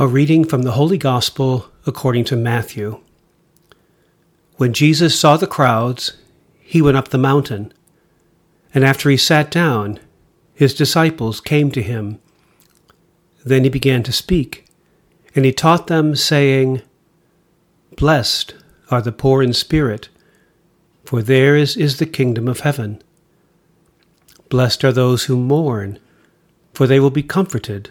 A reading from the Holy Gospel according to Matthew. When Jesus saw the crowds, he went up the mountain, and after he sat down, his disciples came to him. Then he began to speak, and he taught them, saying, Blessed are the poor in spirit, for theirs is the kingdom of heaven. Blessed are those who mourn, for they will be comforted.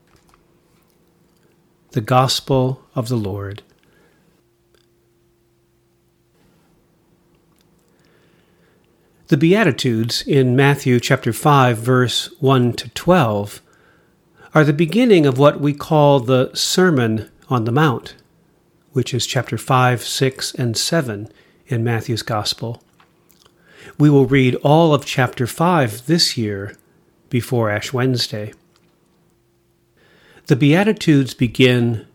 The Gospel of the Lord. The Beatitudes in Matthew chapter 5 verse 1 to 12 are the beginning of what we call the Sermon on the Mount, which is chapter 5, 6, and 7 in Matthew's Gospel. We will read all of chapter 5 this year before Ash Wednesday. The Beatitudes begin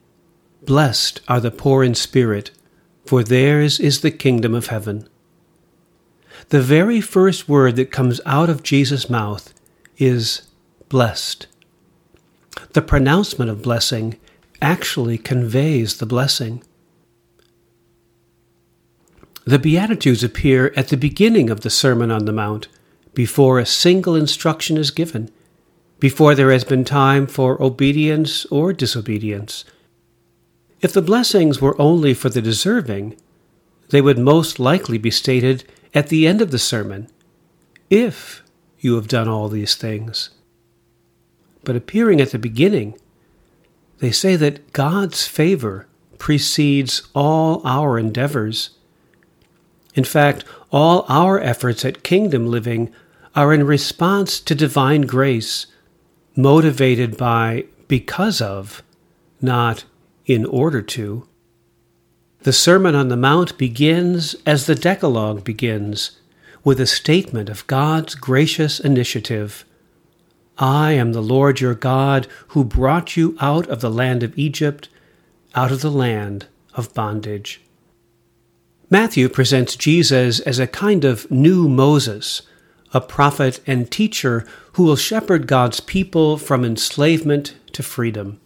Blessed are the poor in spirit, for theirs is the kingdom of heaven. The very first word that comes out of Jesus' mouth is blessed. The pronouncement of blessing actually conveys the blessing. The Beatitudes appear at the beginning of the Sermon on the Mount, before a single instruction is given, before there has been time for obedience or disobedience. If the blessings were only for the deserving, they would most likely be stated at the end of the sermon, if you have done all these things. But appearing at the beginning, they say that God's favor precedes all our endeavors. In fact, all our efforts at kingdom living are in response to divine grace, motivated by because of, not in order to. The Sermon on the Mount begins as the Decalogue begins, with a statement of God's gracious initiative. I am the Lord your God who brought you out of the land of Egypt, out of the land of bondage. Matthew presents Jesus as a kind of new Moses, a prophet and teacher who will shepherd God's people from enslavement to freedom.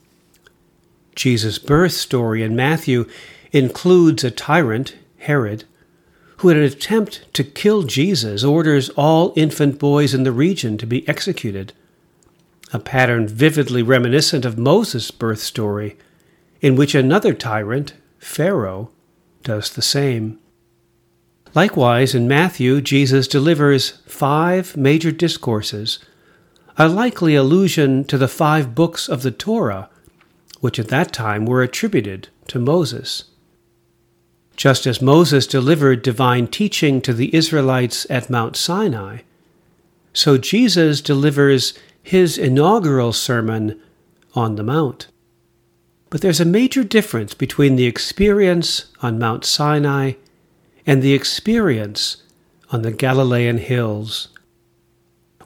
Jesus' birth story in Matthew includes a tyrant, Herod, who, in an attempt to kill Jesus, orders all infant boys in the region to be executed a pattern vividly reminiscent of Moses' birth story, in which another tyrant, Pharaoh, does the same. Likewise, in Matthew, Jesus delivers five major discourses, a likely allusion to the five books of the Torah, which at that time were attributed to Moses. Just as Moses delivered divine teaching to the Israelites at Mount Sinai, so Jesus delivers his inaugural sermon on the Mount. But there's a major difference between the experience on Mount Sinai and the experience on the Galilean hills.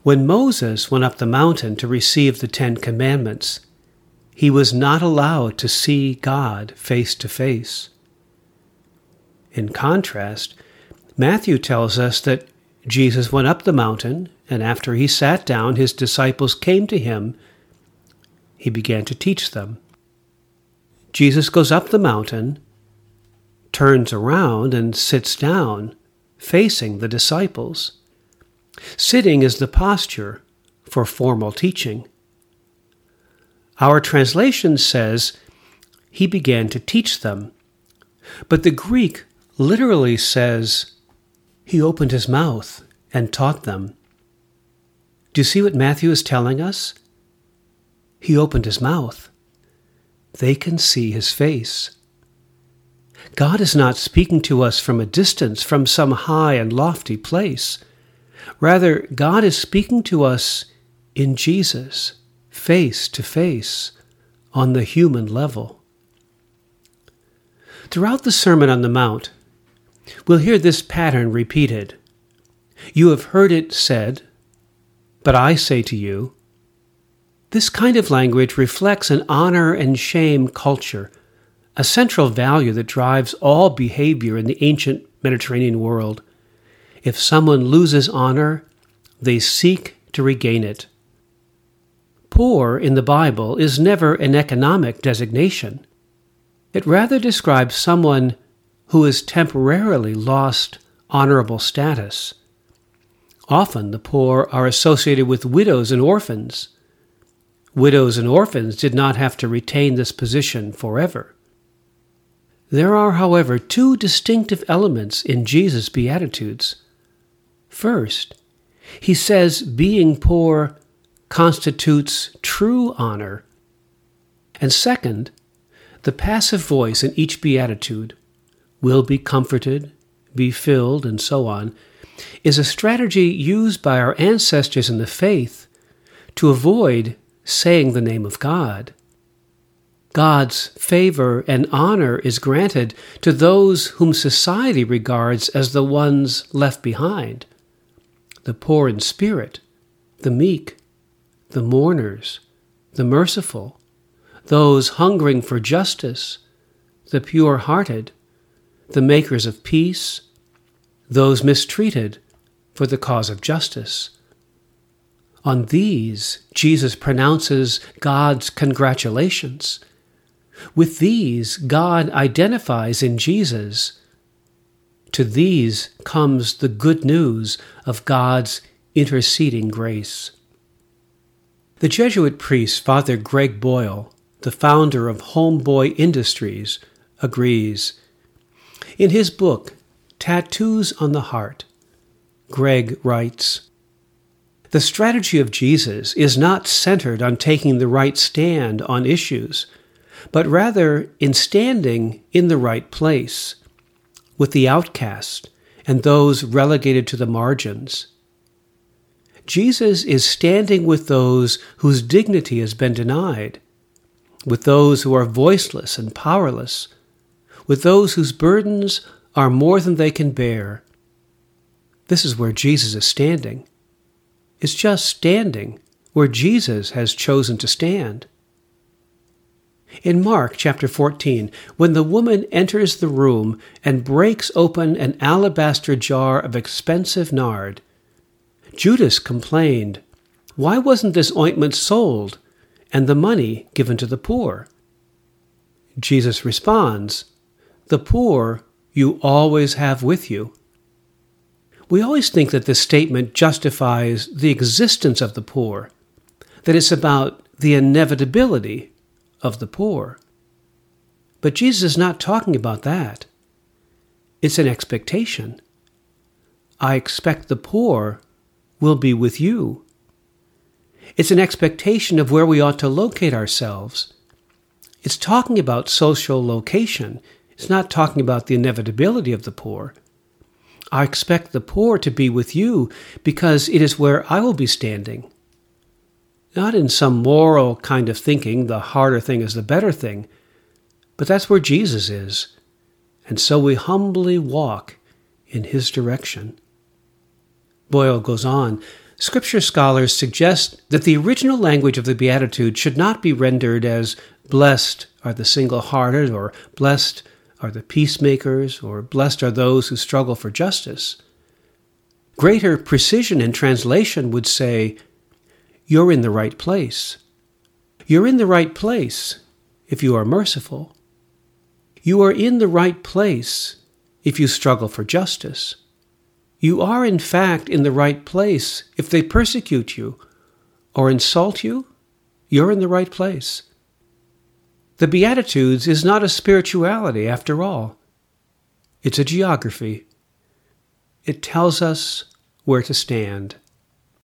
When Moses went up the mountain to receive the Ten Commandments, he was not allowed to see God face to face. In contrast, Matthew tells us that Jesus went up the mountain, and after he sat down, his disciples came to him. He began to teach them. Jesus goes up the mountain, turns around, and sits down, facing the disciples. Sitting is the posture for formal teaching. Our translation says, He began to teach them, But the Greek literally says, He opened his mouth and taught them. Do you see what Matthew is telling us? He opened his mouth. They can see his face. God is not speaking to us from a distance, from some high and lofty place. Rather, God is speaking to us in Jesus, face to face, on the human level. Throughout the Sermon on the Mount, we'll hear this pattern repeated. You have heard it said, but I say to you. This kind of language reflects an honor and shame culture, a central value that drives all behavior in the ancient Mediterranean world. If someone loses honor, they seek to regain it. Poor in the Bible is never an economic designation. It rather describes someone who has temporarily lost honorable status. Often the poor are associated with widows and orphans. Widows and orphans did not have to retain this position forever. There are, however, two distinctive elements in Jesus' Beatitudes. First, he says being poor constitutes true honor. And second, the passive voice in each beatitude will be comforted, be filled, and so on is a strategy used by our ancestors in the faith to avoid saying the name of God. God's favor and honor is granted to those whom society regards as the ones left behind the poor in spirit, the meek, the mourners, the merciful, those hungering for justice, the pure hearted, the makers of peace, those mistreated for the cause of justice. On these, Jesus pronounces God's congratulations. With these, God identifies in Jesus to these comes the good news of God's interceding grace. The Jesuit priest Father Greg Boyle, the founder of Homeboy Industries, agrees. In his book, Tattoos on the Heart, Greg writes The strategy of Jesus is not centered on taking the right stand on issues, but rather in standing in the right place with the outcast and those relegated to the margins. Jesus is standing with those whose dignity has been denied, with those who are voiceless and powerless, with those whose burdens are more than they can bear. This is where Jesus is standing. It's just standing where Jesus has chosen to stand. In Mark chapter 14, when the woman enters the room and breaks open an alabaster jar of expensive nard, Judas complained, Why wasn't this ointment sold and the money given to the poor? Jesus responds, The poor you always have with you. We always think that this statement justifies the existence of the poor, that it's about the inevitability of the poor. But Jesus is not talking about that. It's an expectation. I expect the poor will be with you. It's an expectation of where we ought to locate ourselves. It's talking about social location. It's not talking about the inevitability of the poor. I expect the poor to be with you because it is where I will be standing. Not in some moral kind of thinking, the harder thing is the better thing, but that's where Jesus is. And so we humbly walk in his direction. Boyle goes on Scripture scholars suggest that the original language of the Beatitude should not be rendered as blessed are the single hearted, or blessed are the peacemakers, or blessed are those who struggle for justice. Greater precision in translation would say, you're in the right place. You're in the right place if you are merciful. You are in the right place if you struggle for justice. You are, in fact, in the right place if they persecute you or insult you. You're in the right place. The Beatitudes is not a spirituality, after all. It's a geography. It tells us where to stand.